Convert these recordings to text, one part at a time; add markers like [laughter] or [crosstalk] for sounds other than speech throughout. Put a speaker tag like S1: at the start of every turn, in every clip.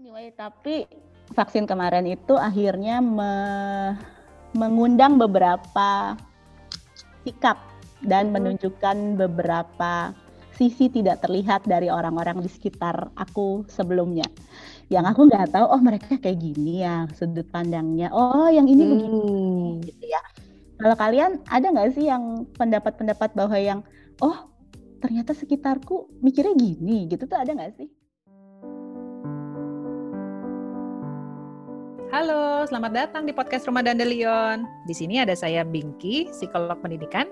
S1: Anyway, tapi vaksin kemarin itu akhirnya me- mengundang beberapa sikap dan menunjukkan beberapa sisi tidak terlihat dari orang-orang di sekitar aku sebelumnya. Yang aku nggak tahu, oh mereka kayak gini ya sudut pandangnya. Oh yang ini begini
S2: Hmm.
S1: gitu ya. Kalau kalian ada nggak sih yang pendapat-pendapat bahwa yang oh ternyata sekitarku mikirnya gini gitu tuh ada nggak sih?
S3: Halo, selamat datang di podcast Rumah Dandelion. Di sini ada saya Binky, psikolog pendidikan.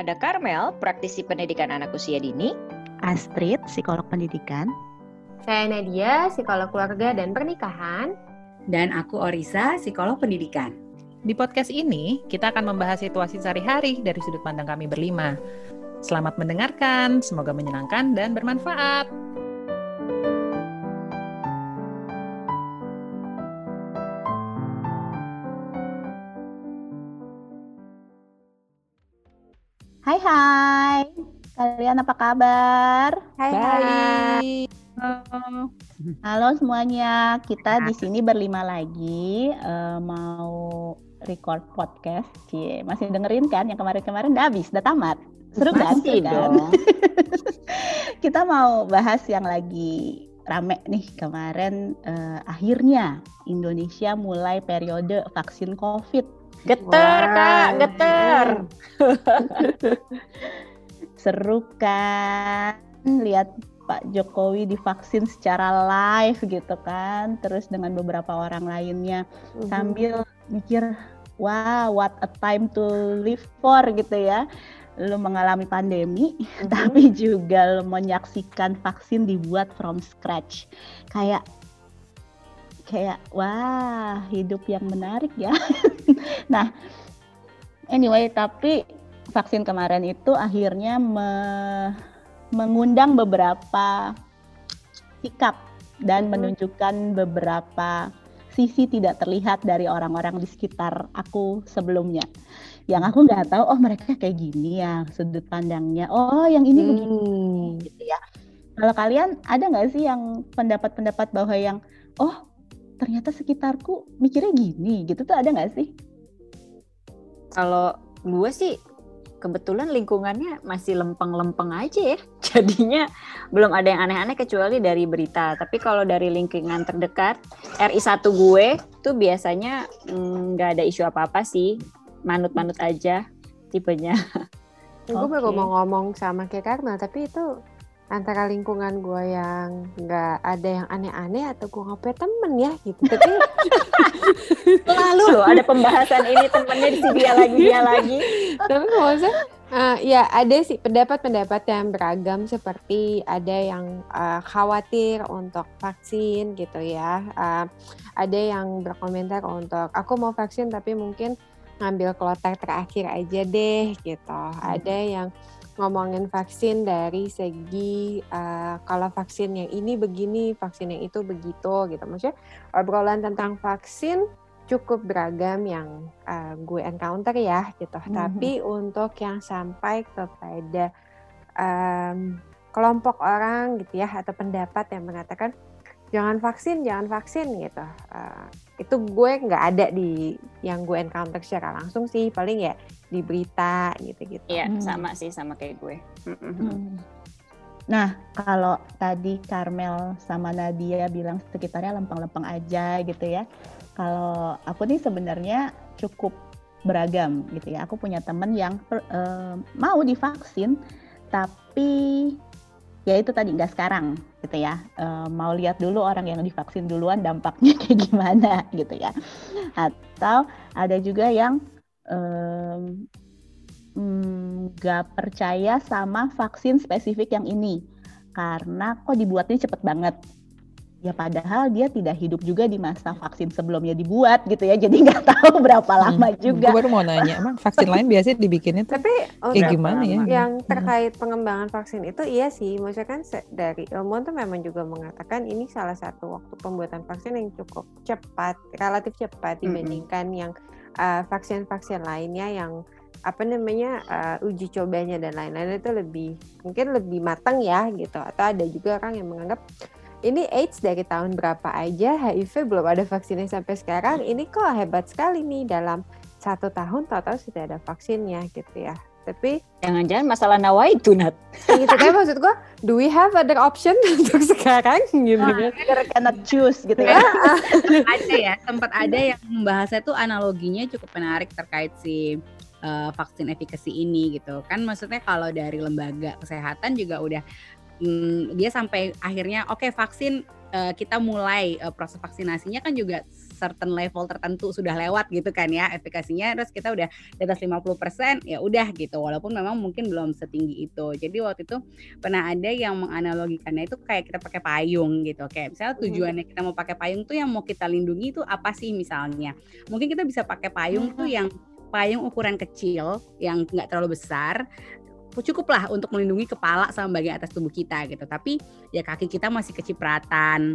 S2: Ada Karmel, praktisi pendidikan anak usia dini.
S1: Astrid, psikolog pendidikan.
S4: Saya Nadia, psikolog keluarga dan pernikahan.
S5: Dan aku Orisa, psikolog pendidikan.
S3: Di podcast ini, kita akan membahas situasi sehari-hari dari sudut pandang kami berlima. Selamat mendengarkan, semoga menyenangkan dan bermanfaat.
S1: Hai hai, kalian apa kabar?
S4: Hai
S3: Bye.
S1: Halo semuanya, kita di sini berlima lagi eh, mau record podcast. Cie, masih dengerin kan? Yang kemarin-kemarin udah habis, udah tamat. Seru kan?
S2: Masih
S1: kan?
S2: dong. [laughs]
S1: kita mau bahas yang lagi rame nih kemarin eh, akhirnya Indonesia mulai periode vaksin COVID.
S2: Geter,
S4: Wah.
S2: Kak, geter. [laughs]
S1: Seru kan? Lihat Pak Jokowi divaksin secara live gitu kan, terus dengan beberapa orang lainnya sambil mikir, wow, what a time to live for gitu ya. Lu mengalami pandemi, [laughs] tapi juga lu menyaksikan vaksin dibuat from scratch. Kayak kayak wah, hidup yang menarik ya. [laughs] nah, anyway, tapi vaksin kemarin itu akhirnya me- mengundang beberapa sikap dan menunjukkan beberapa sisi tidak terlihat dari orang-orang di sekitar aku sebelumnya. Yang aku nggak tahu, oh mereka kayak gini ya sudut pandangnya. Oh yang ini begini
S2: Hmm.
S1: gitu ya. Kalau kalian ada nggak sih yang pendapat-pendapat bahwa yang oh ternyata sekitarku mikirnya gini gitu tuh ada nggak sih?
S2: Kalau gue sih kebetulan lingkungannya masih lempeng-lempeng aja ya. [laughs] Jadinya belum ada yang aneh-aneh kecuali dari berita. Tapi kalau dari lingkungan terdekat, RI1 gue tuh biasanya mm, nggak ada isu apa-apa sih. Manut-manut aja tipenya.
S4: Gue baru mau ngomong sama kayak Karmel, tapi itu antara lingkungan gue yang nggak ada yang aneh-aneh atau gue nggak punya temen ya gitu. Tapi [laughs]
S2: Lalu loh ada pembahasan ini temennya di sini dia lagi dia lagi.
S4: tapi maksudnya eh, ya ada sih pendapat-pendapat yang beragam seperti ada yang eh, khawatir untuk vaksin gitu ya. Eh, ada yang berkomentar untuk aku mau vaksin tapi mungkin ngambil kloter terakhir aja deh gitu. Ada yang ngomongin vaksin dari segi eh, kalau vaksin yang ini begini, vaksin yang itu begitu gitu. Maksudnya obrolan tentang vaksin cukup beragam yang uh, gue encounter ya gitu.
S1: Mhm.
S4: Tapi untuk yang sampai kepada um, kelompok orang gitu ya atau pendapat yang mengatakan jangan vaksin, jangan vaksin gitu. Uh, itu gue nggak ada di yang gue encounter secara langsung sih. Paling ya di berita gitu-gitu.
S2: Iya
S1: Hmm.
S2: sama sih sama kayak gue.
S1: Hmm. Nah, kalau tadi Karmel sama Nadia bilang sekitarnya lempeng-lempeng aja gitu ya. Kalau aku nih sebenarnya cukup beragam gitu ya. Aku punya temen yang per- eh, mau divaksin, tapi ya itu tadi nggak sekarang gitu ya. Eh, mau lihat dulu orang yang divaksin duluan dampaknya [laughs] kayak gimana gitu ya. Atau ada juga yang nggak percaya sama vaksin spesifik yang ini karena kok dibuatnya cepet banget ya padahal dia tidak hidup juga di masa vaksin sebelumnya dibuat gitu ya. Jadi [laughs] nggak tahu berapa lama juga.
S3: Gue baru mau nanya, emang vaksin lain biasanya dibikinnya tuh
S4: Tapi
S3: kayak
S4: untuk
S3: gimana ya?
S4: yang terkait pengembangan vaksin itu iya sih, maksudnya kan dari ilmuwan tuh memang juga mengatakan ini salah satu waktu pembuatan vaksin yang cukup cepat, relatif cepat
S2: Mm-mm.
S4: dibandingkan yang uh, vaksin-vaksin lainnya yang apa namanya uh, uji cobanya dan lain-lain itu lebih mungkin lebih matang ya gitu. Atau ada juga orang yang menganggap ini AIDS dari tahun berapa aja, HIV belum ada vaksinnya sampai sekarang. Ini kok hebat sekali nih dalam satu tahun total sudah ada vaksinnya gitu ya. Tapi
S2: jangan-jangan masalah nawa itu Nat.
S4: gitu kan maksud gua, do we have other option [laughs] untuk sekarang gitu
S1: kan? cannot choose gitu ya.
S5: ada ya, sempat ada yang membahasnya tuh analoginya cukup menarik terkait si uh, vaksin efikasi ini gitu kan maksudnya kalau dari lembaga kesehatan juga udah hmm, dia sampai akhirnya oke okay, vaksin uh, kita mulai uh, proses vaksinasinya kan juga certain level tertentu sudah lewat gitu kan ya efikasinya terus kita udah di atas 50% ya udah gitu walaupun memang mungkin belum setinggi itu jadi waktu itu pernah ada yang menganalogikannya itu kayak kita pakai payung gitu kayak misalnya hmm. tujuannya kita mau pakai payung tuh yang mau kita lindungi itu apa sih misalnya mungkin kita bisa pakai payung tuh hmm. yang payung ukuran kecil yang nggak terlalu besar cukuplah untuk melindungi kepala sama bagian atas tubuh kita gitu. Tapi ya kaki kita masih kecipratan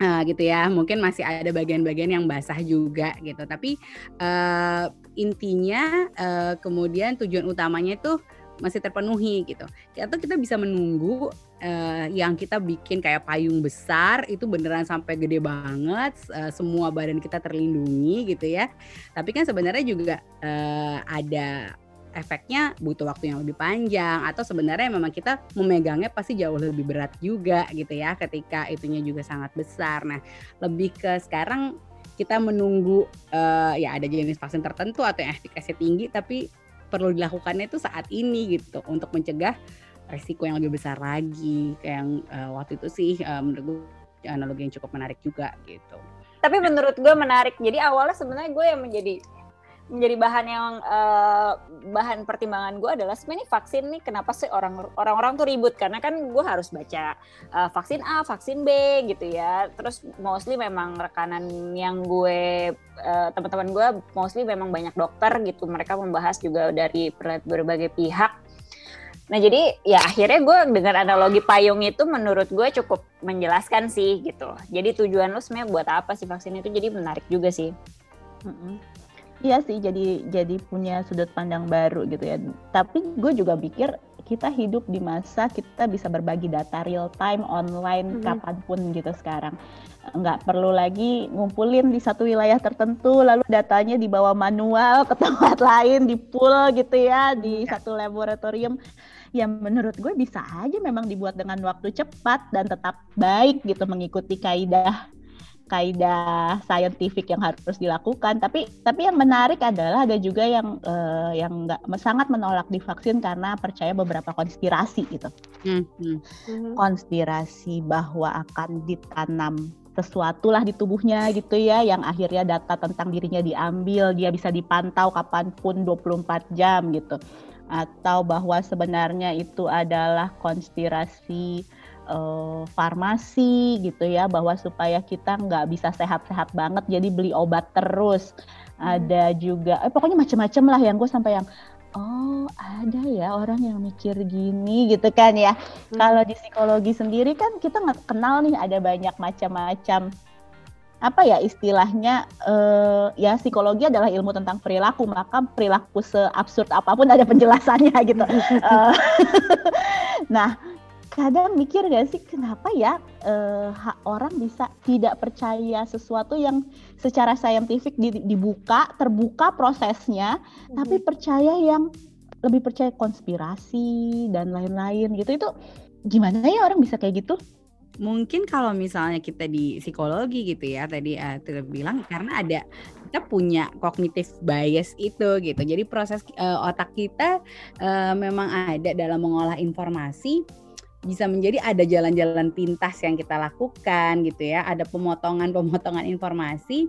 S5: uh, gitu ya. Mungkin masih ada bagian-bagian yang basah juga gitu. Tapi uh, intinya uh, kemudian tujuan utamanya itu masih terpenuhi gitu. Atau kita bisa menunggu uh, yang kita bikin kayak payung besar itu beneran sampai gede banget, uh, semua badan kita terlindungi gitu ya. Tapi kan sebenarnya juga uh, ada efeknya butuh waktu yang lebih panjang atau sebenarnya memang kita memegangnya pasti jauh lebih berat juga gitu ya ketika itunya juga sangat besar. Nah, lebih ke sekarang kita menunggu uh, ya ada jenis vaksin tertentu atau yang efikasinya tinggi tapi perlu dilakukannya itu saat ini gitu untuk mencegah resiko yang lebih besar lagi kayak yang uh, waktu itu sih uh, menurut gue analogi yang cukup menarik juga gitu.
S2: Tapi menurut gue menarik. Jadi awalnya sebenarnya gue yang menjadi menjadi bahan yang uh, bahan pertimbangan gue adalah sebenarnya vaksin nih kenapa sih orang orang-orang tuh ribut karena kan gue harus baca uh, vaksin A, vaksin B gitu ya. Terus mostly memang rekanan yang gue uh, teman-teman gue mostly memang banyak dokter gitu. Mereka membahas juga dari berbagai pihak. Nah jadi ya akhirnya gue dengan analogi payung itu menurut gue cukup menjelaskan sih gitu. Jadi tujuan lu sebenarnya buat apa sih vaksin itu jadi menarik juga sih. Mm -hmm.
S1: Iya sih, jadi jadi punya sudut pandang baru gitu ya. Tapi gue juga pikir kita hidup di masa kita bisa berbagi data real time online hmm. kapan pun gitu sekarang. Nggak perlu lagi ngumpulin di satu wilayah tertentu, lalu datanya dibawa manual ke tempat [laughs] lain, di pool gitu ya, di ya. satu laboratorium. Yang menurut gue bisa aja memang dibuat dengan waktu cepat dan tetap baik gitu mengikuti kaidah kaidah saintifik yang harus dilakukan. Tapi tapi yang menarik adalah ada juga yang uh, yang nggak sangat menolak divaksin karena percaya beberapa konspirasi gitu. Hmm, hmm. hmm. Konspirasi bahwa akan ditanam sesuatu lah di tubuhnya gitu ya yang akhirnya data tentang dirinya diambil dia bisa dipantau kapan pun 24 jam gitu atau bahwa sebenarnya itu adalah konspirasi uh, farmasi gitu ya bahwa supaya kita nggak bisa sehat-sehat banget jadi beli obat terus hmm. ada juga eh, pokoknya macam-macam lah yang gue sampai yang oh ada ya orang yang mikir gini gitu kan ya hmm. kalau di psikologi sendiri kan kita nggak kenal nih ada banyak macam-macam apa ya istilahnya uh, ya psikologi adalah ilmu tentang perilaku maka perilaku seabsurd apa pun ada penjelasannya gitu uh, [laughs] [laughs] nah kadang mikir gak sih kenapa ya uh, orang bisa tidak percaya sesuatu yang secara saintifik dibuka terbuka prosesnya hmm. tapi percaya yang lebih percaya konspirasi dan lain-lain gitu. Itu gimana ya orang bisa kayak gitu?
S5: Mungkin kalau misalnya kita di psikologi gitu ya tadi uh, bilang karena ada kita punya kognitif bias itu gitu. Jadi proses uh, otak kita uh, memang ada dalam mengolah informasi bisa menjadi ada jalan-jalan pintas yang kita lakukan gitu ya, ada pemotongan-pemotongan informasi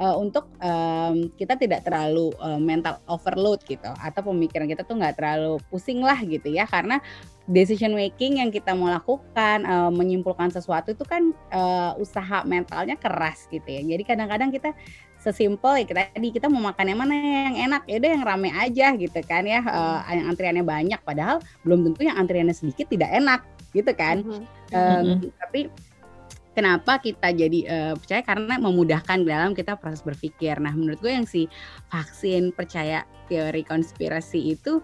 S5: uh, untuk um, kita tidak terlalu uh, mental overload gitu atau pemikiran kita tuh nggak terlalu pusing lah gitu ya karena decision making yang kita mau lakukan uh, menyimpulkan sesuatu itu kan uh, usaha mentalnya keras gitu ya. Jadi kadang-kadang kita sesimpel ya kita tadi kita mau makan yang mana yang enak ya udah yang rame aja gitu kan ya uh, yang antriannya banyak padahal belum tentu yang antriannya sedikit tidak enak gitu kan mm -hmm. um, mm -hmm. tapi kenapa kita jadi uh, percaya karena memudahkan dalam kita proses berpikir nah menurut gue yang si vaksin percaya teori konspirasi itu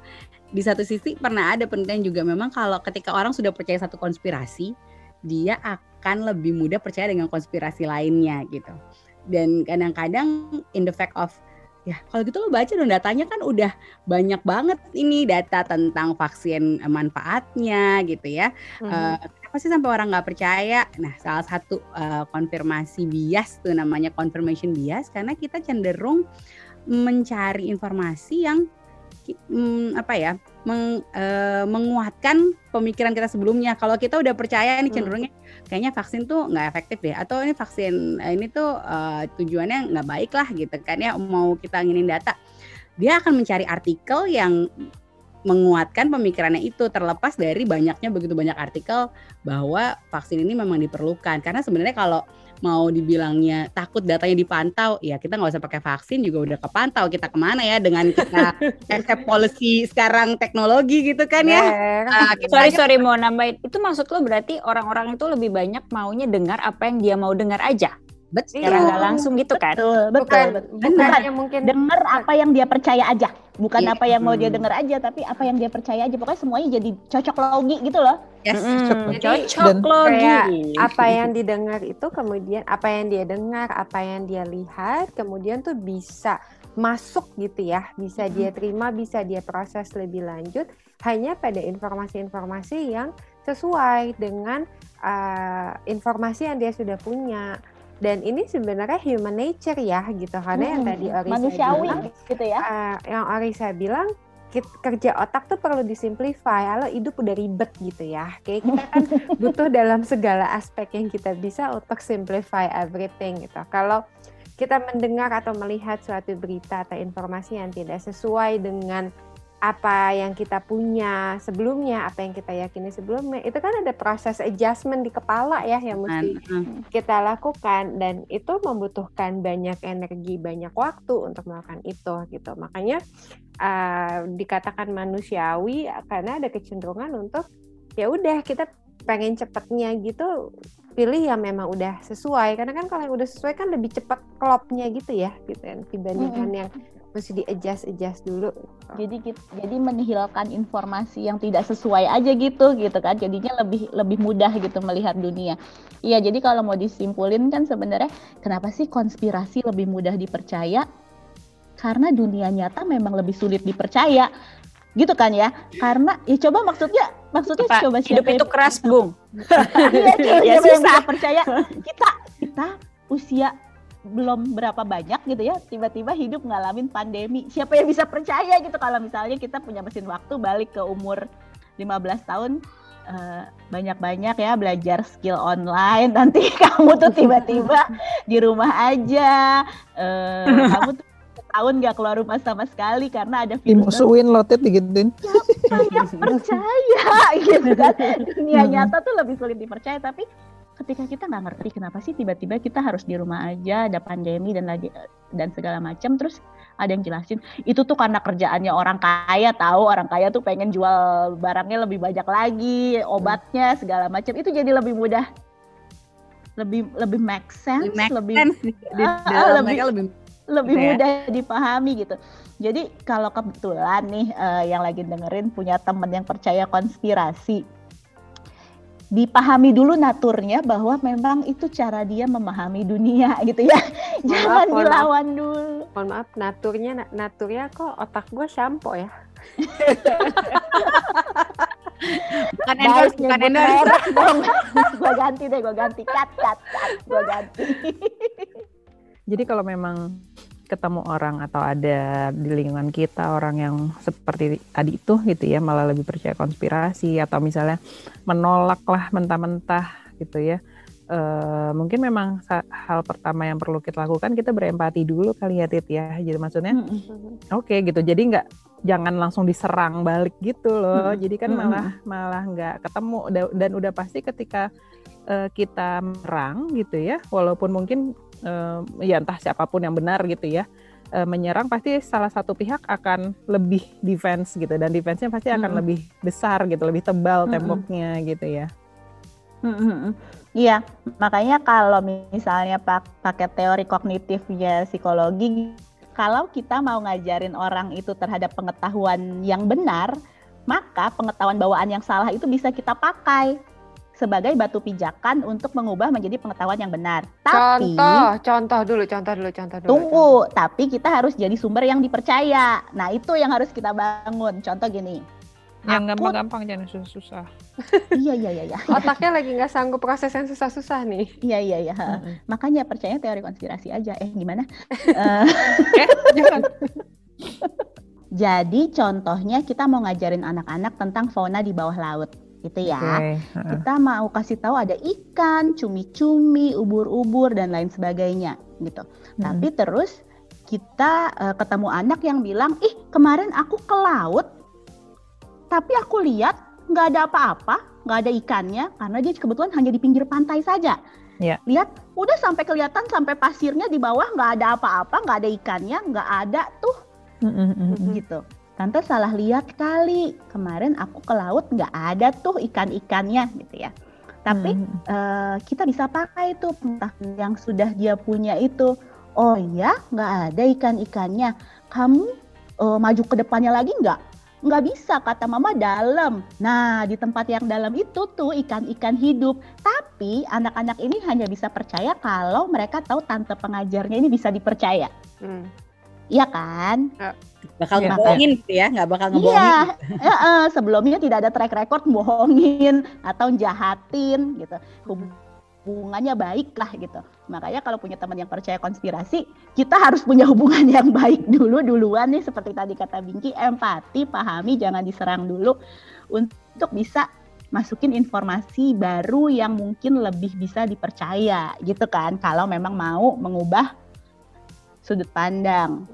S5: di satu sisi pernah ada penelitian juga memang kalau ketika orang sudah percaya satu konspirasi dia akan lebih mudah percaya dengan konspirasi lainnya gitu. Dan kadang-kadang in the fact of ya kalau gitu lo baca dong datanya kan udah banyak banget ini data tentang vaksin manfaatnya gitu ya. Mm -hmm. uh, kenapa sih sampai orang nggak percaya? Nah salah satu uh, konfirmasi bias tuh namanya confirmation bias karena kita cenderung mencari informasi yang hmm, apa ya meng, uh, menguatkan pemikiran kita sebelumnya. Kalau kita udah percaya ini hmm. cenderungnya kayaknya vaksin tuh nggak efektif deh, atau ini vaksin eh, ini tuh uh, tujuannya nggak baik lah gitu kan ya mau kita nginin data, dia akan mencari artikel yang menguatkan pemikirannya itu terlepas dari banyaknya begitu banyak artikel bahwa vaksin ini memang diperlukan karena sebenarnya kalau mau dibilangnya takut datanya dipantau, ya kita nggak usah pakai vaksin juga udah kepantau kita ke mana ya dengan kita [laughs] accept policy sekarang teknologi gitu kan ya.
S2: Nah, sorry sorry mau nambahin, itu maksud lo berarti orang-orang itu lebih banyak maunya dengar apa yang dia mau dengar aja?
S1: Betul. Secara nggak langsung gitu kan? Betul, betul. Bukan, betul. bukan yang mungkin dengar apa yang dia percaya aja, bukan yeah. apa yang mau dia dengar aja, tapi apa yang dia percaya aja. Pokoknya semuanya jadi cocok logi gitu loh.
S4: Yes. Mm, cocok logi. apa yang didengar itu kemudian apa yang dia dengar, apa yang dia lihat, kemudian tuh bisa masuk gitu ya, bisa dia terima, bisa dia proses lebih lanjut hanya pada informasi-informasi yang sesuai dengan uh, informasi yang dia sudah punya dan ini sebenarnya human nature ya gitu. Karena hmm, yang tadi Orisa
S1: manusiawi bilang, gitu ya. uh,
S4: yang Orisa bilang kerja otak tuh perlu disimplify. Kalau hidup udah ribet gitu ya. Kayak kita kan [laughs] butuh dalam segala aspek yang kita bisa untuk simplify everything gitu. Kalau kita mendengar atau melihat suatu berita atau informasi yang tidak sesuai dengan apa yang kita punya sebelumnya, apa yang kita yakini sebelumnya, itu kan ada proses adjustment di kepala ya yang mesti kita lakukan dan itu membutuhkan banyak energi, banyak waktu untuk melakukan itu gitu. Makanya uh, dikatakan manusiawi karena ada kecenderungan untuk ya udah kita pengen cepetnya gitu pilih yang memang udah sesuai karena kan kalau yang udah sesuai kan lebih cepat klopnya gitu ya gitu kan dibandingkan mm -hmm. yang mesti di adjust adjust dulu.
S1: Jadi jadi menihilkan informasi yang tidak sesuai aja gitu gitu kan. Jadinya lebih lebih mudah gitu melihat dunia. Iya jadi kalau mau disimpulin kan sebenarnya kenapa sih konspirasi lebih mudah dipercaya? Karena dunia nyata memang lebih sulit dipercaya. Gitu kan ya? Karena ya coba maksudnya maksudnya
S2: Apa,
S1: coba
S2: hidup itu keras bung. [laughs]
S1: Iya coba ya, susah. percaya? Kita kita usia belum berapa banyak gitu ya tiba-tiba hidup ngalamin pandemi. Siapa yang bisa percaya gitu kalau misalnya kita punya mesin waktu balik ke umur 15 tahun eh, banyak-banyak ya belajar skill online. [laughs] Nanti kamu tuh tiba-tiba di rumah aja. Uh, [laughs] kamu tuh tahun nggak keluar rumah sama sekali karena ada
S6: virus. Dimusuhin lotet digituin.
S1: Siapa yang [laughs] percaya gitu kan. Dunia nyata tuh lebih sulit dipercaya tapi ketika kita nggak ngerti kenapa sih tiba-tiba kita harus di rumah aja ada pandemi dan lagi dan segala macam terus ada yang jelasin itu tuh karena kerjaannya orang kaya tahu orang kaya tuh pengen jual barangnya lebih banyak lagi obatnya segala macam itu jadi lebih mudah lebih lebih make sense
S5: make
S1: lebih
S5: sense. Di, uh, lebih lebih
S1: lebih gitu ya. mudah dipahami gitu jadi kalau kebetulan nih uh, yang lagi dengerin punya temen yang percaya konspirasi dipahami dulu naturnya bahwa memang itu cara dia memahami dunia [laughs] gitu ya. Mohon Jangan maaf, dilawan maaf. dulu.
S4: Mohon maaf, naturnya naturnya kok otak gue shampoo ya.
S1: bukan endorse, bukan endorse. [laughs] gue ganti deh, gue ganti. Cut, cut, cut. Gue ganti. [laughs]
S3: Jadi kalau memang ketemu orang atau ada di lingkungan kita orang yang seperti tadi itu gitu ya malah lebih percaya konspirasi atau misalnya menolak lah mentah-mentah gitu ya. E, mungkin memang hal pertama yang perlu kita lakukan kita berempati dulu kali ya Tit ya. Jadi maksudnya oke okay, gitu. Jadi nggak jangan langsung diserang balik gitu loh. Jadi kan malah malah nggak ketemu. Dan udah pasti ketika uh, kita merang gitu ya walaupun mungkin ya entah siapa pun yang benar gitu ya uh, menyerang pasti salah satu pihak akan lebih defense gitu dan defense-nya pasti akan hmm. lebih besar gitu lebih tebal temboknya gitu ya.
S1: Iya, makanya kalau misalnya pakai teori kognitifnya psikologi, kalau kita mau ngajarin orang itu terhadap pengetahuan yang benar, maka pengetahuan bawaan yang salah itu bisa kita pakai sebagai batu pijakan untuk mengubah menjadi pengetahuan yang benar. Tapi
S4: Contoh, contoh dulu, contoh dulu, contoh dulu.
S1: tunggu, tapi kita harus jadi sumber yang dipercaya. Nah, itu yang harus kita bangun. Contoh gini.
S3: Yang
S1: Aku-
S3: gampang-gampang jangan susah-susah. [laughs]
S1: Iya, iya, iya, iya.
S4: contoh. Otaknya lagi nggak sanggup proses yang susah-susah nih.
S1: Iya, iya, iya.
S3: Mm-mm.
S1: Makanya percaya teori konspirasi aja. Eh, gimana? [laughs] Eh,
S3: Eh, jangan. [laughs]
S1: jadi contohnya kita mau ngajarin anak-anak tentang fauna di bawah laut, gitu ya.
S3: Heeh.
S1: Kita mau kasih tahu ada ikan, cumi-cumi, ubur-ubur dan lain sebagainya, gitu. Tapi terus kita eh, ketemu anak yang bilang, ih kemarin aku ke laut, tapi aku lihat nggak ada apa-apa, nggak ada ikannya, karena dia kebetulan hanya di pinggir pantai saja.
S3: Iya.
S1: Lihat, udah sampai kelihatan sampai pasirnya di bawah nggak ada apa-apa, nggak ada ikannya, nggak ada tuh
S3: Mm-mm, mm-mm.
S1: gitu. Tante salah lihat kali. Kemarin aku ke laut nggak ada tuh ikan-ikannya gitu ya. Tapi
S3: Mm-mm.
S1: eh, kita bisa pakai tuh pengetahuan yang sudah dia punya itu. Oh ya, nggak ada ikan-ikannya. Kamu eh, maju ke depannya lagi nggak? Nggak bisa, kata mama dalam. Nah, di tempat yang dalam itu tuh ikan-ikan hidup. Tapi anak-anak ini hanya bisa percaya kalau mereka tahu tante pengajarnya ini bisa dipercaya.
S4: Hmm.
S1: Iya kan?
S5: Bakal
S3: Iya.
S5: ngebohongin gitu ya nggak bakal ngebohongin
S1: Iya, eh, eh, sebelumnya tidak ada track record bohongin atau jahatin gitu. Hubungannya baik lah gitu. Makanya kalau punya teman yang percaya konspirasi, kita harus punya hubungan yang baik dulu duluan nih seperti tadi kata Bingki, empati, pahami, jangan diserang dulu untuk bisa masukin informasi baru yang mungkin lebih bisa dipercaya gitu kan kalau memang mau mengubah sudut pandang.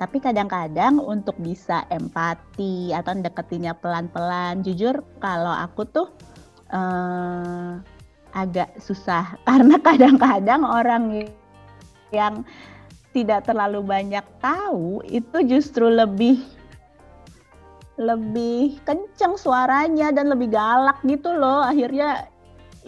S1: Tapi kadang-kadang untuk bisa empati atau deketinnya pelan-pelan, jujur kalau aku tuh eh, agak susah. [laughs] Karena kadang-kadang orang yang tidak terlalu banyak tahu itu justru lebih lebih kenceng suaranya dan lebih galak gitu loh. Akhirnya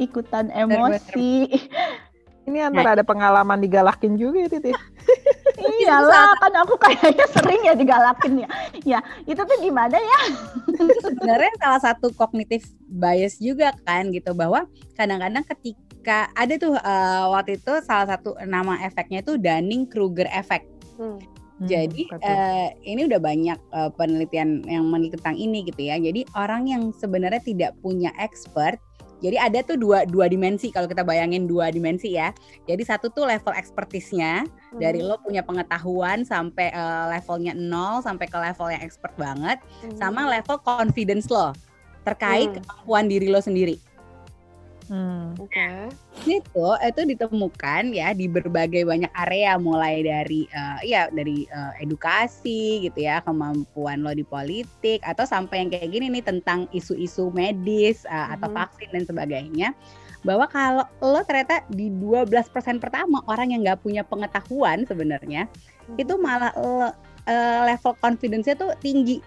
S1: ikutan emosi [laughs]
S3: Ini antara ada pengalaman digalakin juga ya, Titi. [laughs]
S1: iyalah kan aku kayaknya sering ya digalakin ya ya itu tuh gimana ya [laughs]
S5: sebenarnya salah satu kognitif bias juga kan gitu bahwa kadang-kadang ketika ada tuh eh, waktu itu salah satu nama efeknya itu Dunning Kruger effect.
S4: Hmm.
S5: Jadi eh, ini udah banyak eh, penelitian yang meneliti tentang ini gitu ya. Jadi orang yang sebenarnya tidak punya expert jadi ada tuh dua dua dimensi kalau kita bayangin dua dimensi ya. Jadi satu tuh level expertise-nya dari
S4: Hmm.
S5: lo punya pengetahuan sampai eh, levelnya nol sampai ke level yang expert banget
S4: Hmm.
S5: sama level confidence lo terkait
S4: Hmm.
S5: kemampuan diri lo sendiri.
S3: Hmm.
S4: Oke.
S5: Itu itu ditemukan ya di berbagai banyak area mulai dari eh, ya dari eh, edukasi gitu ya, kemampuan lo di politik atau sampai yang kayak gini nih tentang isu-isu medis eh, atau
S4: Mhm.
S5: vaksin dan sebagainya. Bahwa kalau lo ternyata di 12% pertama orang yang nggak punya pengetahuan sebenarnya itu malah le- eh, level confidence-nya tuh tinggi.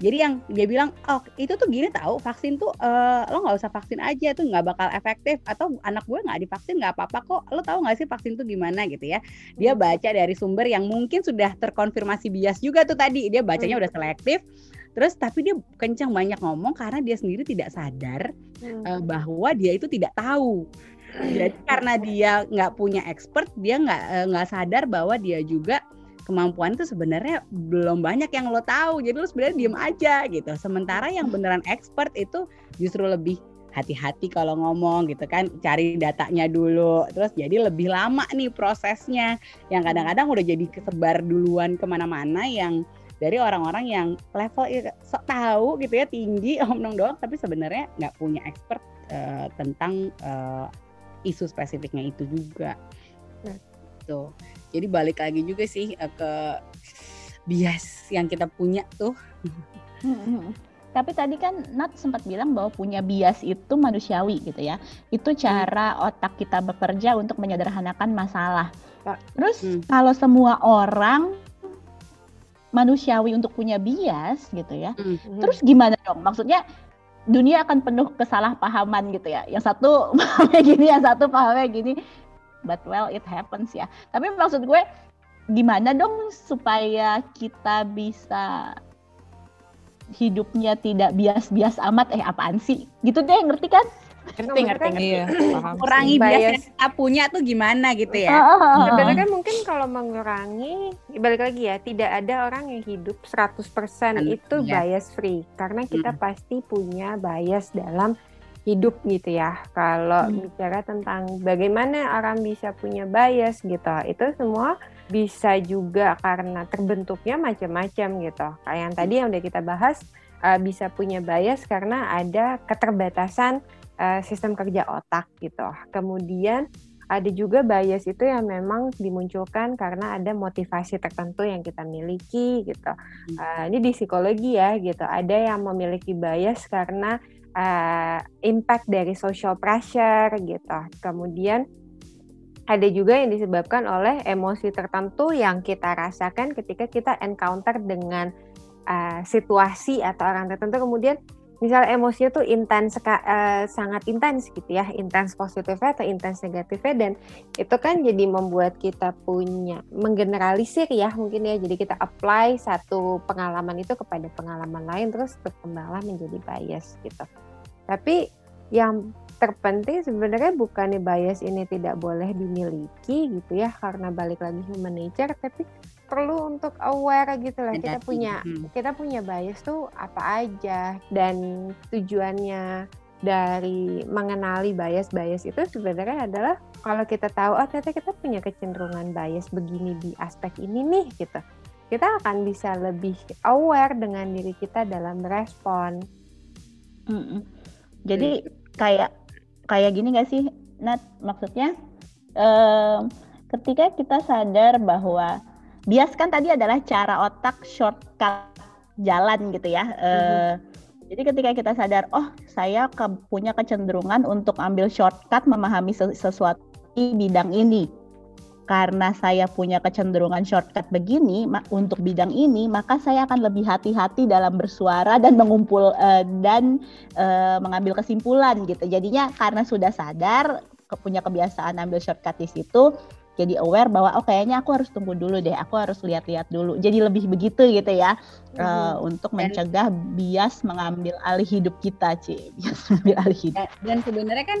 S5: Jadi yang dia bilang, oh itu tuh gini tahu vaksin tuh eh, lo nggak usah vaksin aja tuh nggak bakal efektif atau anak gue nggak divaksin nggak apa-apa kok. Lo tahu nggak sih vaksin tuh gimana gitu ya? Dia baca dari sumber yang mungkin sudah terkonfirmasi bias juga tuh tadi. Dia bacanya
S4: Hmm.
S5: udah selektif. Terus tapi dia kencang banyak ngomong karena dia sendiri tidak sadar
S4: Hmm.
S5: eh, bahwa dia itu tidak tahu. Jadi karena dia nggak punya expert, dia nggak eh, nggak sadar bahwa dia juga kemampuan itu sebenarnya belum banyak yang lo tahu. Jadi lo sebenarnya diem aja gitu. Sementara yang beneran expert itu justru lebih hati-hati kalau ngomong gitu kan, cari datanya dulu. Terus jadi lebih lama nih prosesnya. Yang kadang-kadang udah jadi kesebar duluan ke mana-mana yang dari orang-orang yang level sok tahu gitu ya tinggi [laughs] omong doang tapi sebenarnya nggak punya expert eh, tentang eh, isu spesifiknya itu juga.
S4: Nah.
S5: Tuh. Jadi balik lagi juga sih eh, ke bias yang kita punya tuh.
S1: Tapi tadi kan Nat sempat bilang bahwa punya bias itu manusiawi gitu ya. Itu cara otak kita bekerja untuk menyederhanakan masalah. Terus
S5: Hmm.
S1: kalau semua orang manusiawi untuk punya bias gitu ya.
S4: Hmm.
S1: Terus gimana dong? Maksudnya dunia akan penuh kesalahpahaman gitu ya. Yang satu [laughs] pahamnya gini, yang satu pahamnya gini. But well it happens ya. Tapi maksud gue gimana dong supaya kita bisa hidupnya tidak bias-bias amat eh apaan sih? Gitu deh, ngerti kan?
S2: Ngerti, ngerti, ngerti.
S3: Iya, paham.
S5: Kurangi
S4: Bias.
S5: bias yang kita punya tuh gimana gitu ya.
S4: Sebenarnya kan mungkin kalau mengurangi, balik lagi ya, tidak ada orang yang hidup 100% itu
S5: Iya.
S4: bias free. Karena kita
S5: Mm.
S4: pasti punya bias dalam hidup gitu ya. Kalau
S1: Hmm.
S4: bicara tentang bagaimana orang bisa punya bias gitu, itu semua bisa juga karena terbentuknya macam-macam gitu. Kayak yang tadi yang udah kita bahas, uh, bisa punya bias karena ada keterbatasan uh, sistem kerja otak gitu. Kemudian ada juga bias itu yang memang dimunculkan karena ada motivasi tertentu yang kita miliki gitu. Uh, ini di psikologi ya gitu. Ada yang memiliki bias karena uh, impact dari social pressure gitu. Kemudian ada juga yang disebabkan oleh emosi tertentu yang kita rasakan ketika kita encounter dengan uh, situasi atau orang tertentu kemudian misal emosinya tuh intens eh, sangat intens gitu ya intens positifnya atau intens negatifnya dan itu kan jadi membuat kita punya menggeneralisir ya mungkin ya jadi kita apply satu pengalaman itu kepada pengalaman lain terus berkembanglah menjadi bias gitu. Tapi yang terpenting sebenarnya bukannya bias ini tidak boleh dimiliki gitu ya karena balik lagi human nature tapi perlu untuk aware gitu lah kita punya
S5: Hmm.
S4: kita punya bias tuh apa aja dan tujuannya dari mengenali bias-bias itu sebenarnya adalah kalau kita tahu oh ternyata kita punya kecenderungan bias begini di aspek ini nih gitu kita akan bisa lebih aware dengan diri kita dalam merespon
S1: Mm-mm. Jadi kayak kayak gini gak sih, Nat? Maksudnya em, ketika kita sadar bahwa bias kan tadi adalah cara otak shortcut jalan gitu ya. Eh, Jadi ketika kita sadar, oh saya ke- punya kecenderungan untuk ambil shortcut memahami se- sesuatu di bidang ini. Karena saya punya kecenderungan shortcut begini ma- untuk bidang ini, maka saya akan lebih hati-hati dalam bersuara dan mengumpul eh, dan eh, mengambil kesimpulan gitu. Jadinya karena sudah sadar punya kebiasaan ambil shortcut di situ, jadi aware bahwa oh kayaknya aku harus tunggu dulu deh, aku harus lihat-lihat dulu. Jadi lebih begitu gitu ya eh, untuk
S5: Dan-
S1: mencegah bias mengambil alih hidup kita, Ci. [laughs] Bias mengambil alih hidup.
S5: Dan, dan sebenarnya kan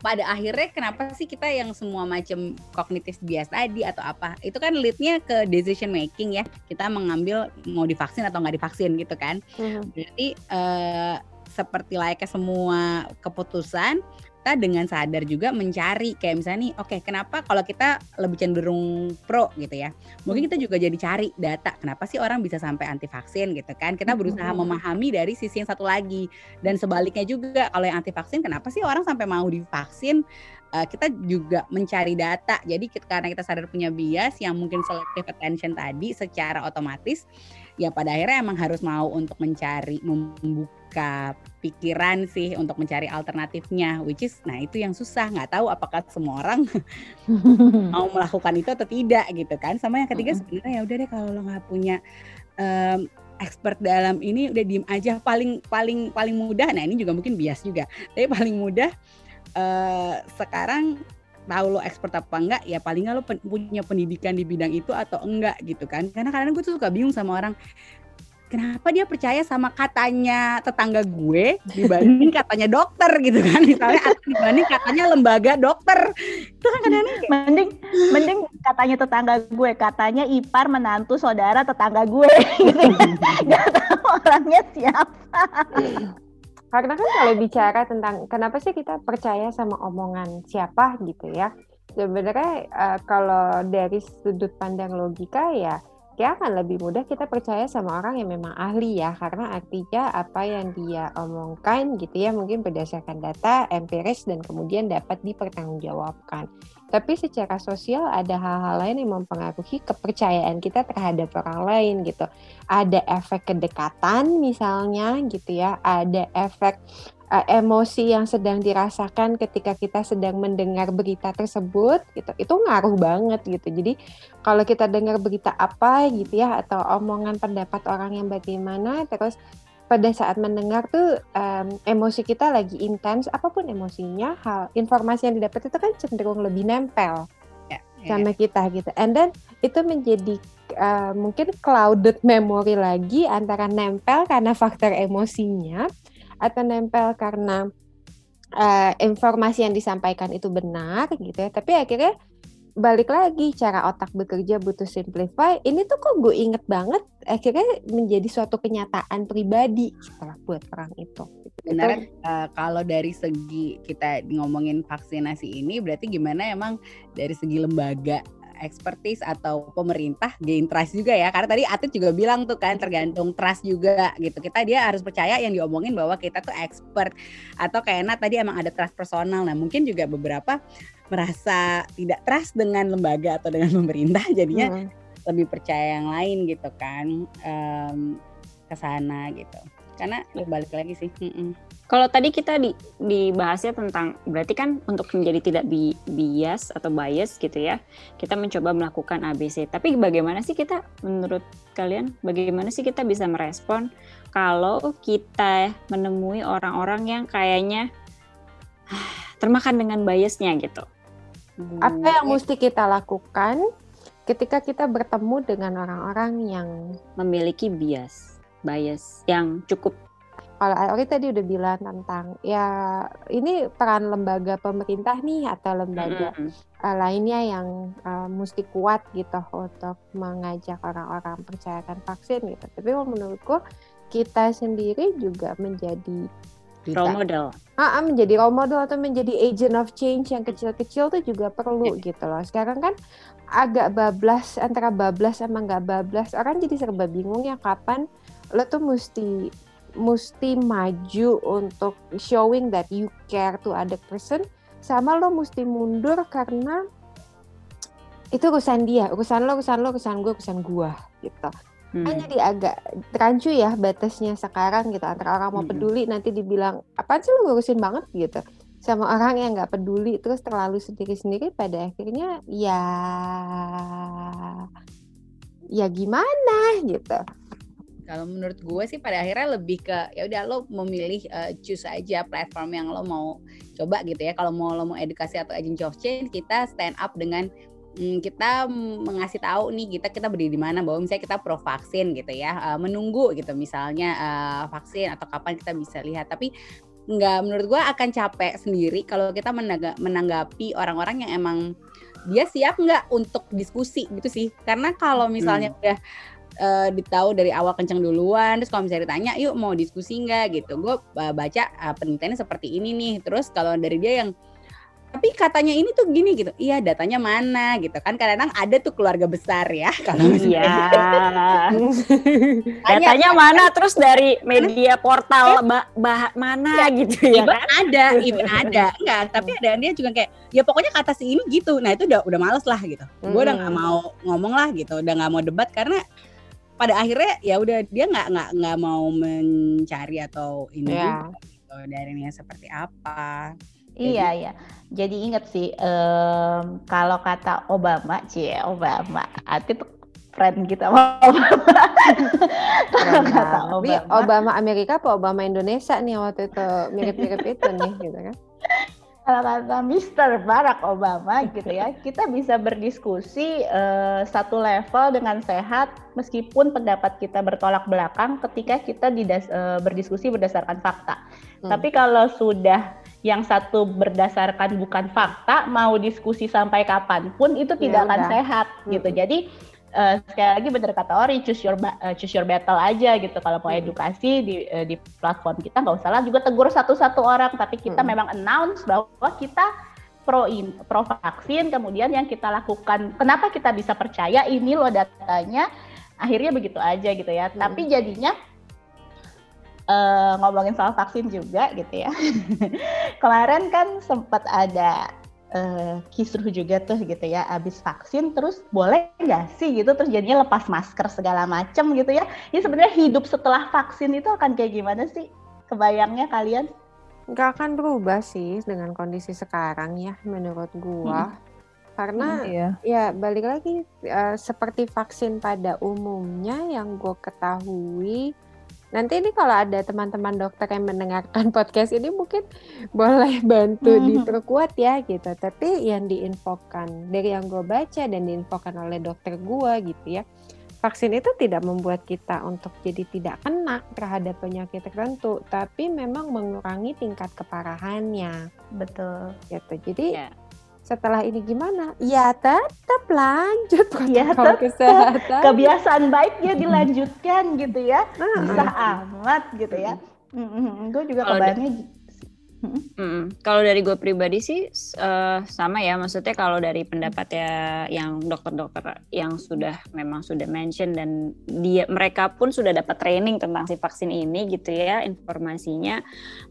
S5: pada akhirnya kenapa sih kita yang semua macam kognitif bias tadi atau apa itu kan leadnya ke decision making ya kita mengambil mau divaksin atau nggak divaksin gitu kan berarti eh, seperti layaknya semua keputusan kita dengan sadar juga mencari kayak misalnya nih oke kenapa kalau kita lebih cenderung pro gitu ya? Mungkin kita juga jadi cari data kenapa sih orang bisa sampai anti vaksin gitu kan? Kita berusaha memahami dari sisi yang satu lagi. Dan sebaliknya juga kalau yang anti vaksin kenapa sih orang sampai mau divaksin? Eh, kita juga mencari data. Jadi kita- karena kita sadar punya bias yang mungkin selective attention tadi secara otomatis ya pada akhirnya emang harus mau untuk mencari membuka pikiran sih untuk mencari alternatifnya which is nah itu yang susah nggak tahu apakah semua orang [laughs] mau melakukan itu atau tidak gitu kan. Sama yang ketiga sebenarnya ya udah deh kalau lo nggak punya em, expert dalam ini udah diem aja. Paling paling paling mudah nah ini juga mungkin bias juga tapi paling mudah eh sekarang tahu lo expert apa enggak ya paling nggak lo pen- punya pendidikan di bidang itu atau enggak gitu kan. Karena kadang gue tuh suka bingung sama orang kenapa dia percaya sama katanya tetangga gue dibanding [laughs] katanya dokter? Gitu kan. Misalnya atau dibanding katanya lembaga dokter. Itu kan kadang-kadang kayak,
S1: mending mending katanya tetangga gue katanya ipar menantu saudara tetangga gue. [laughs] Gitu kan. [laughs] nggak tahu orangnya siapa
S4: Karena kan kalau bicara tentang kenapa sih kita percaya sama omongan siapa gitu ya. Sebenarnya eh, kalau dari sudut pandang logika ya ya akan lebih mudah kita percaya sama orang yang memang ahli ya karena artinya apa yang dia omongkan gitu ya mungkin berdasarkan data empiris dan kemudian dapat dipertanggungjawabkan. Tapi secara sosial ada hal-hal lain yang mempengaruhi kepercayaan kita terhadap orang lain gitu ada efek kedekatan misalnya gitu ya, ada efek uh, emosi yang sedang dirasakan ketika kita sedang mendengar berita tersebut gitu. Itu ngaruh banget gitu. Jadi kalau kita dengar berita apa gitu ya atau omongan pendapat orang yang bagaimana terus pada saat mendengar tuh em, emosi kita lagi intens apa pun emosinya hal informasi yang didapat itu kan cenderung lebih nempel
S5: ya, ya.
S4: sama kita gitu. And then itu menjadi uh, mungkin clouded memory lagi antara nempel karena faktor emosinya atau nempel karena uh, informasi yang disampaikan itu benar gitu ya tapi akhirnya balik lagi cara otak bekerja butuh simplify. Ini tuh kok gue inget banget akhirnya menjadi suatu kenyataan pribadi setelah buat perang itu.
S5: Benar, uh, kalau dari segi kita ngomongin vaksinasi ini berarti gimana emang dari segi lembaga expertise atau pemerintah gain trust juga ya. Karena tadi Atit juga bilang tuh kan tergantung trust juga gitu. Kita dia harus percaya yang diomongin bahwa kita tuh expert. Atau kayaknya tadi emang ada trust personal. Nah mungkin juga beberapa merasa tidak trust dengan lembaga atau dengan [laughs] pemerintah jadinya hmm. lebih percaya yang lain gitu kan um, ke sana gitu. Karena balik lagi sih. Mm -mm.
S2: Kalau tadi kita di dibahasnya tentang berarti kan untuk menjadi tidak bi bias atau bias gitu ya kita mencoba melakukan ABC tapi bagaimana sih kita menurut kalian bagaimana sih kita bisa merespon kalau kita menemui orang-orang yang kayaknya termakan dengan biasnya gitu?
S4: Apa yang mesti kita lakukan ketika kita bertemu dengan orang-orang yang
S2: memiliki bias, bias yang cukup
S4: kalau tadi udah bilang tentang ya ini peran lembaga pemerintah nih atau lembaga mm -hmm. uh, lainnya yang uh, mesti kuat gitu untuk mengajak orang-orang percayakan vaksin gitu. Tapi menurutku kita sendiri juga menjadi
S2: kita. role model.
S4: Ah, ah, menjadi role model atau menjadi agent of change yang kecil-kecil tuh juga perlu yeah. gitu loh. Sekarang kan agak bablas antara bablas sama nggak bablas. Orang jadi serba bingung ya kapan lo tuh mesti mesti maju untuk showing that you care to other person sama lo mesti mundur karena itu urusan dia, urusan lo, urusan lo, urusan gue, urusan gua gitu hmm. kan jadi agak rancu ya batasnya sekarang gitu antara orang mau hmm. peduli nanti dibilang apa sih lu ngurusin banget gitu sama orang yang nggak peduli terus terlalu sendiri-sendiri pada akhirnya ya ya gimana gitu
S5: kalau menurut gue sih pada akhirnya lebih ke ya udah lo memilih uh, choose aja platform yang lo mau coba gitu ya. Kalau mau lo mau edukasi atau agent of change kita stand up dengan hmm, kita mengasih tahu nih kita kita berdiri di mana bahwa misalnya kita pro vaksin gitu ya uh, menunggu gitu misalnya uh, vaksin atau kapan kita bisa lihat. Tapi nggak menurut gue akan capek sendiri kalau kita menanggapi orang-orang yang emang dia siap nggak untuk diskusi gitu sih. Karena kalau misalnya hmm. udah uh, ditahu dari awal kenceng duluan terus kalau misalnya ditanya yuk mau diskusi nggak? Gitu. Gue uh, baca uh, penelitiannya seperti ini nih. Terus kalau dari dia yang tapi katanya ini tuh gini gitu. Iya datanya mana? Gitu kan. Kadang-kadang ada tuh keluarga besar ya. [laughs]
S2: Kalau iya. [laughs] Datanya mana? Terus dari [laughs] media portal bah, bah mana ya, gitu ya
S5: kan? ada even ada. Enggak tapi ada dia juga kayak ya pokoknya kata si ini gitu. Nah itu udah udah males lah gitu. Hmm. gue udah nggak mau ngomong lah gitu udah nggak mau debat karena pada akhirnya ya udah dia nggak nggak nggak mau mencari atau ini ya. gitu, dari ini seperti apa
S1: Iya iya. Jadi inget sih um, kalau kata Obama, cie Obama, Ati tuh friend kita [laughs] Obama.
S4: kalau kata Obama. Obama Amerika apa Obama Indonesia nih waktu itu mirip-mirip itu nih gitu kan? [laughs]
S1: Kalau kata Mr. Barack Obama gitu ya, [laughs] kita bisa berdiskusi uh, satu level dengan sehat meskipun pendapat kita bertolak belakang ketika kita didas, uh, berdiskusi berdasarkan fakta. Hmm. Tapi kalau sudah yang satu berdasarkan bukan fakta mau diskusi sampai kapan pun itu tidak ya, akan sehat gitu jadi uh, sekali lagi benar kata Ori choose your uh, choose your battle aja gitu kalau mau edukasi di uh, di platform kita nggak usah lah juga tegur satu-satu orang tapi kita hmm. memang announce bahwa kita pro in, pro vaksin kemudian yang kita lakukan kenapa kita bisa percaya ini loh datanya akhirnya begitu aja gitu ya hmm. tapi jadinya uh, ngomongin soal vaksin juga gitu ya. [laughs] Kemarin kan sempat ada uh, kisruh juga tuh gitu ya, abis vaksin terus boleh nggak sih gitu terus jadinya lepas masker segala macem gitu ya. Ini sebenarnya hidup setelah vaksin itu akan kayak gimana sih? Kebayangnya kalian?
S4: Gak akan berubah sih dengan kondisi sekarang ya menurut gua. Hmm. Karena hmm, iya. ya balik lagi uh, seperti vaksin pada umumnya yang gue ketahui Nanti ini kalau ada teman-teman dokter yang mendengarkan [laughs] podcast ini mungkin boleh bantu hmm. diperkuat ya gitu. Tapi yang diinfokan dari yang gue baca dan diinfokan oleh dokter gue gitu ya, vaksin itu tidak membuat kita untuk jadi tidak kena terhadap penyakit tertentu, tapi memang mengurangi tingkat keparahannya.
S1: Betul.
S4: Gitu. Jadi
S2: Ya.
S4: Setelah ini gimana? Ya tetap lanjut [laughs]
S1: Ya, tetap.
S4: kesehatan.
S1: Kebiasaan baiknya [laughs] dilanjutkan gitu ya.
S4: Heeh.
S1: Susah amat gitu ya. Gue juga
S2: Kalau da-
S1: kebayangnya
S2: Mm, Kalau dari gue pribadi sih eh, sama ya, maksudnya kalau dari pendapat ya yang dokter-dokter yang sudah memang sudah mention dan dia mereka pun sudah dapat training tentang si vaksin ini gitu ya informasinya.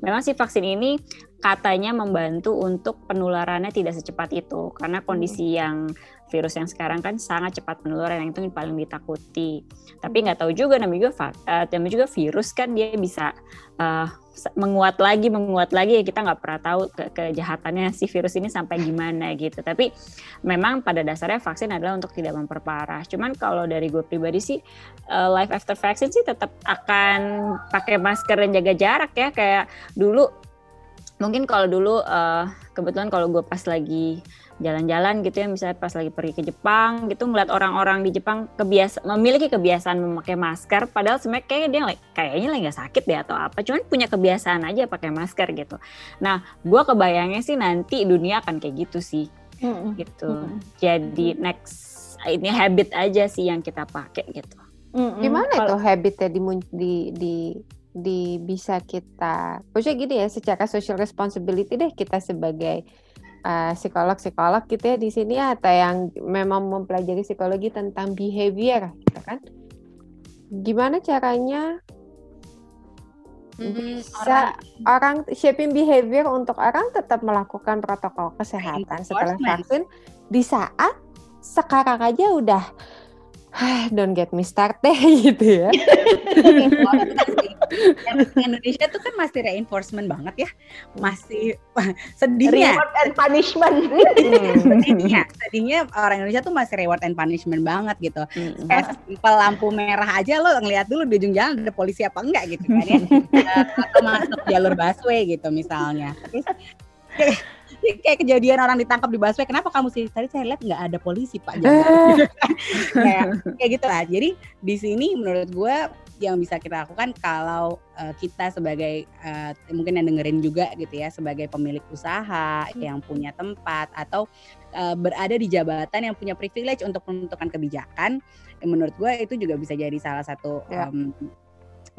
S2: Memang si vaksin ini katanya membantu untuk penularannya tidak secepat itu. Karena kondisi yang virus yang sekarang kan sangat cepat menular yang itu yang paling ditakuti. Tapi nggak tahu juga namanya juga eh, namanya juga virus kan dia bisa se- menguat lagi menguat lagi. Ya kita nggak pernah tahu ke kejahatannya si virus ini sampai gimana gitu. Tapi memang pada dasarnya vaksin adalah untuk tidak memperparah. Cuman kalau dari gue pribadi sih eh, life after vaksin sih tetap akan pakai masker dan jaga jarak ya. Kayak dulu mungkin kalau dulu eh, kebetulan kalau gue pas lagi jalan-jalan gitu ya misalnya pas lagi pergi ke Jepang gitu ngeliat orang-orang di Jepang kebiasa memiliki kebiasaan memakai masker padahal sebenarnya kayaknya dia like- kayaknya lagi nggak sakit deh atau apa cuman punya kebiasaan aja pakai masker gitu nah gue kebayangnya sih nanti dunia akan kayak gitu sih
S1: Mm-mm.
S2: gitu
S1: Mm-mm.
S2: jadi next ini habit aja sih yang kita pakai gitu
S1: Mm-mm.
S4: Gimana
S1: Kalau-
S4: itu habitnya di, di di di bisa kita, maksudnya gini ya, secara social responsibility deh kita sebagai uh, psikolog-psikolog gitu ya di sini atau yang memang mempelajari psikologi tentang behavior, gitu kan? Gimana caranya bisa orang, shaping behavior untuk orang tetap melakukan protokol kesehatan setelah vaksin di saat sekarang aja udah don't get me started [laughs] gitu ya.
S5: Indonesia tuh kan masih reinforcement banget ya, masih [laughs] sedihnya.
S1: Reward and punishment.
S5: sedihnya, sedihnya orang Indonesia tuh masih reward and punishment banget gitu. Kayak simpel lampu merah aja lo ngeliat dulu di ujung jalan ada polisi apa enggak gitu kan ya. [laughs] Atau masuk jalur busway gitu misalnya. Terus kayak, [laughs] kayak kejadian orang ditangkap di busway, kenapa kamu sih? Tadi saya lihat nggak ada polisi pak. jaga." Gitu kan. kayak, kayak gitu lah. Jadi di sini menurut gue yang bisa kita lakukan kalau eh, kita sebagai eh, mungkin yang dengerin juga gitu ya sebagai pemilik usaha yang punya tempat atau eh, berada di jabatan yang punya privilege untuk menentukan kebijakan menurut gue itu juga bisa jadi salah satu
S4: Ya.
S5: em,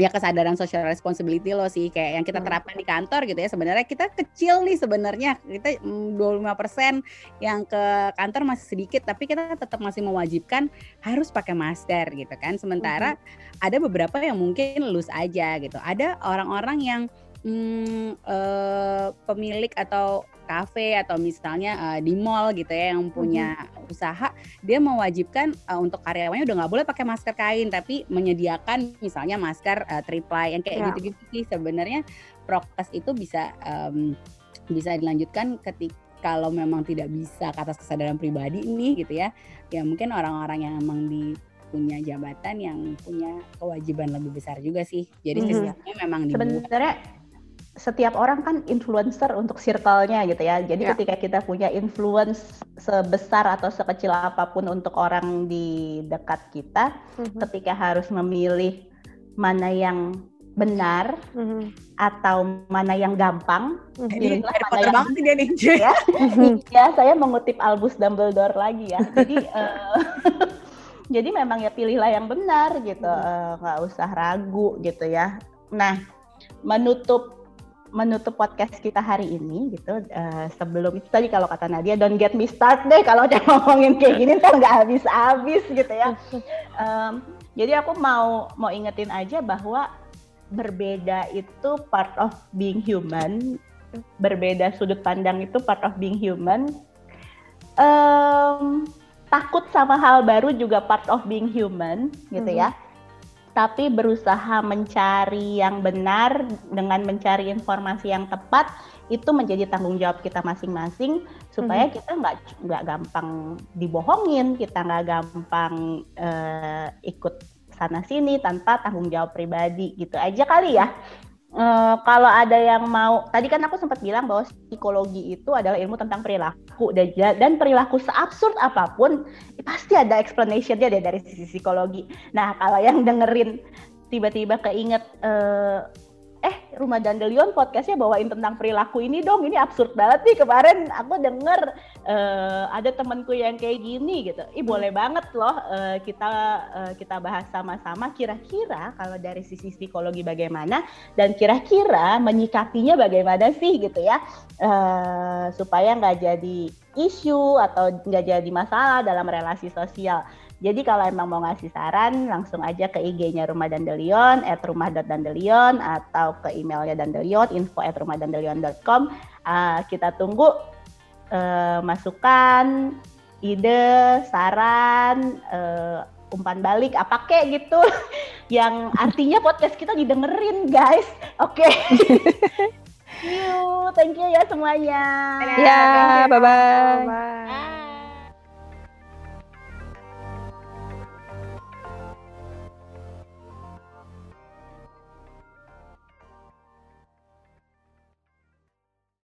S5: ya kesadaran social responsibility lo sih kayak yang kita
S4: Hmm.
S5: terapkan di kantor gitu ya. Sebenarnya kita kecil nih sebenarnya. Kita mm, 25% yang ke kantor masih sedikit tapi kita tetap masih mewajibkan harus pakai masker gitu kan. Sementara ada beberapa yang mungkin lulus aja gitu. Ada orang-orang yang hmm, eh, pemilik atau kafe atau misalnya eh, di mall gitu ya yang punya usaha dia mewajibkan eh, untuk karyawannya udah nggak boleh pakai masker kain tapi menyediakan misalnya masker eh, triple yang kayak
S4: Ya.
S5: gitu-gitu sih. Sebenarnya prokes itu bisa em, bisa dilanjutkan ketika kalau memang tidak bisa ke atas kesadaran pribadi nih gitu ya. Ya mungkin orang-orang yang emang di punya jabatan yang punya kewajiban lebih besar juga sih. Jadi
S4: Mhm.
S5: sistemnya memang dibuat.
S1: Sebenarnya setiap orang kan influencer untuk circle-nya gitu ya. Jadi
S4: Ya.
S1: ketika kita punya influence sebesar atau sekecil apa pun untuk orang di dekat kita,
S4: Mhm.
S1: ketika harus memilih mana yang benar
S4: Mhm.
S1: atau mana yang gampang,
S4: Mhm.
S5: Ini
S1: pilihlah mana yang
S5: banget dia nih [laughs]
S1: ya. ya saya mengutip Albus Dumbledore lagi ya. Jadi [laughs] eh, [laughs] jadi memang ya pilihlah yang benar gitu, Eh, nggak usah ragu gitu ya. Nah menutup menutup podcast kita hari ini gitu eh, sebelum itu tadi kalau kata Nadia don't get me start deh kalau udah [laughs] ngomongin kayak gini ntar nggak habis-habis gitu ya. Em, jadi aku mau mau ingetin aja bahwa berbeda itu part of being human berbeda sudut pandang itu part of being human. Em, takut sama hal baru juga part of being human, gitu ya. Tapi berusaha mencari yang benar dengan mencari informasi yang tepat itu menjadi tanggung jawab kita masing-masing supaya kita nggak nggak gampang dibohongin, kita nggak gampang eh, ikut sana sini tanpa tanggung jawab pribadi gitu aja kali ya. Eh, kalau ada yang mau, tadi kan aku sempat bilang bahwa psikologi itu adalah ilmu tentang perilaku dan, perilaku seabsurd apa pun pasti ada explanationnya deh dari sisi psikologi. Nah kalau yang dengerin tiba-tiba keinget eh Rumah Dandelion podcastnya bawain tentang perilaku ini dong. Ini absurd banget nih. Kemarin aku denger uh, ada temanku yang kayak gini gitu. Ih boleh banget loh uh, kita uh, kita bahas sama-sama kira-kira kalau dari sisi psikologi bagaimana dan kira-kira menyikapinya bagaimana sih gitu ya. Uh, supaya nggak jadi isu atau nggak jadi masalah dalam relasi sosial jadi kalau emang mau ngasih saran, langsung aja ke IG-nya Rumah Dandelion, at rumah.dandelion, atau ke emailnya Dandelion, info at rumahdandelion.com. Uh, kita tunggu uh, masukan, ide, saran, uh, umpan balik, apa kek gitu. [laughs] yang artinya podcast kita didengerin, guys. Oke. [laughs] Okay. you, thank you ya semuanya.
S3: Ya, bye-bye.